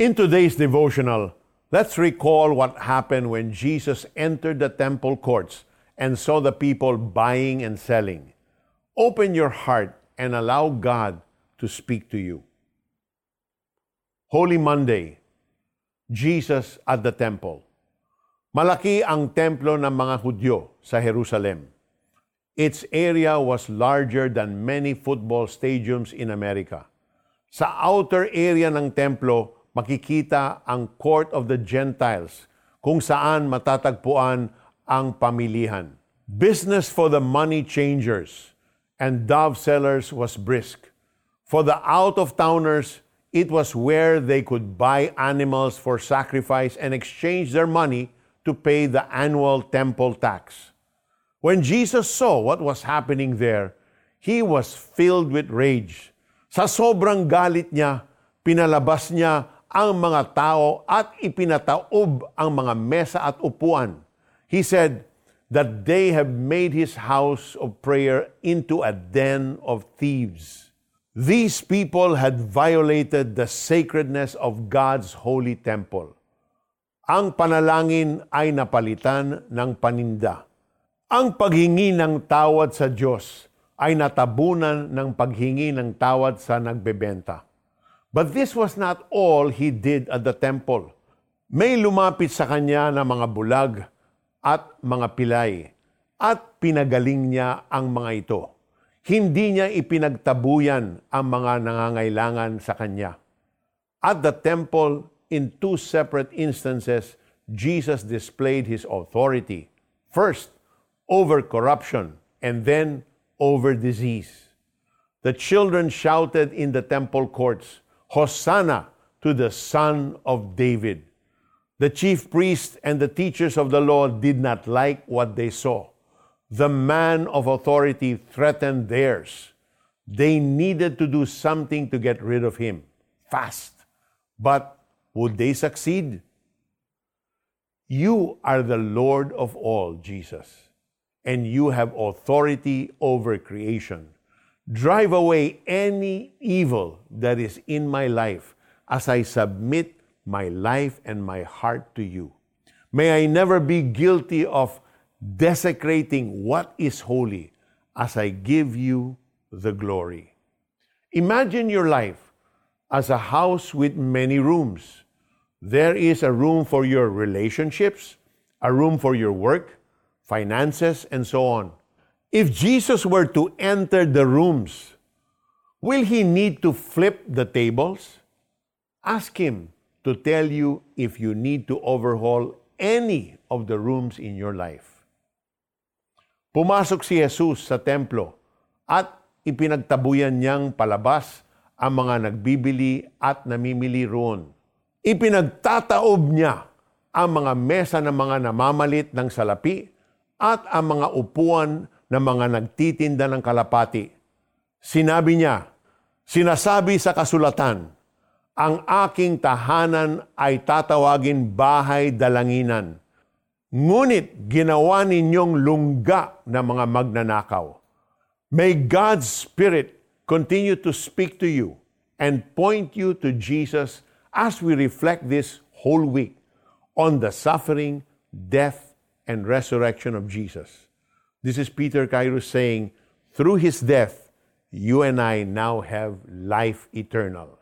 In today's devotional, let's recall what happened when Jesus entered the temple courts and saw the people buying and selling. Open your heart and allow God to speak to you. Holy Monday, Jesus at the temple. Malaki ang templo ng mga Hudyo sa Jerusalem. Its area was larger than many football stadiums in America. Sa outer area ng templo, makikita ang Court of the Gentiles, kung saan matatagpuan ang pamilihan. Business for the money changers and dove sellers was brisk. For the out-of-towners, it was where they could buy animals for sacrifice and exchange their money to pay the annual temple tax. When Jesus saw what was happening there, he was filled with rage. Sa sobrang galit niya, pinalabas niya ang mga tao at ipinataob ang mga mesa at upuan. He said that they have made his house of prayer into a den of thieves. These people had violated the sacredness of God's holy temple ang panalangin ay napalitan ng paninda. Ang paghingi ng tawad sa Diyos ay natabunan ng paghingi ng tawad sa nagbebenta. But this was not all he did at the temple. May lumapit sa kanya na mga bulag at mga pilay at pinagaling niya ang mga ito. Hindi niya ipinagtabuyan ang mga nangangailangan sa kanya. At the temple, in two separate instances, Jesus displayed his authority. First, over corruption, and then over disease. The children shouted in the temple courts, Hosanna to the Son of David. The chief priests and the teachers of the law did not like what they saw. The man of authority threatened theirs. They needed to do something to get rid of him fast. But would they succeed? You are the Lord of all, Jesus, and you have authority over creation. Drive away any evil that is in my life as I submit my life and my heart to you. May I never be guilty of desecrating what is holy as I give you the glory. Imagine your life as a house with many rooms. There is a room for your relationships, a room for your work, finances, and so on. If Jesus were to enter the rooms, will he need to flip the tables? Ask him to tell you if you need to overhaul any of the rooms in your life. Pumasok si Jesus sa templo at ipinagtabuyan niyang palabas ang mga nagbibili at namimili roon. Ipinagtataob niya ang mga mesa ng mga namamalit ng salapi at ang mga upuan ng mga nagtitinda ng kalapati. Sinabi niya, Sinasabi sa kasulatan, ang aking tahanan ay tatawagin bahay dalanginan. Ngunit ginawa ninyong lungga ng mga magnanakaw. May God's Spirit continue to speak to you and point you to Jesus as we reflect this whole week on the suffering, death, and resurrection of Jesus. This is Peter Kairos saying, through his death, you and I now have life eternal.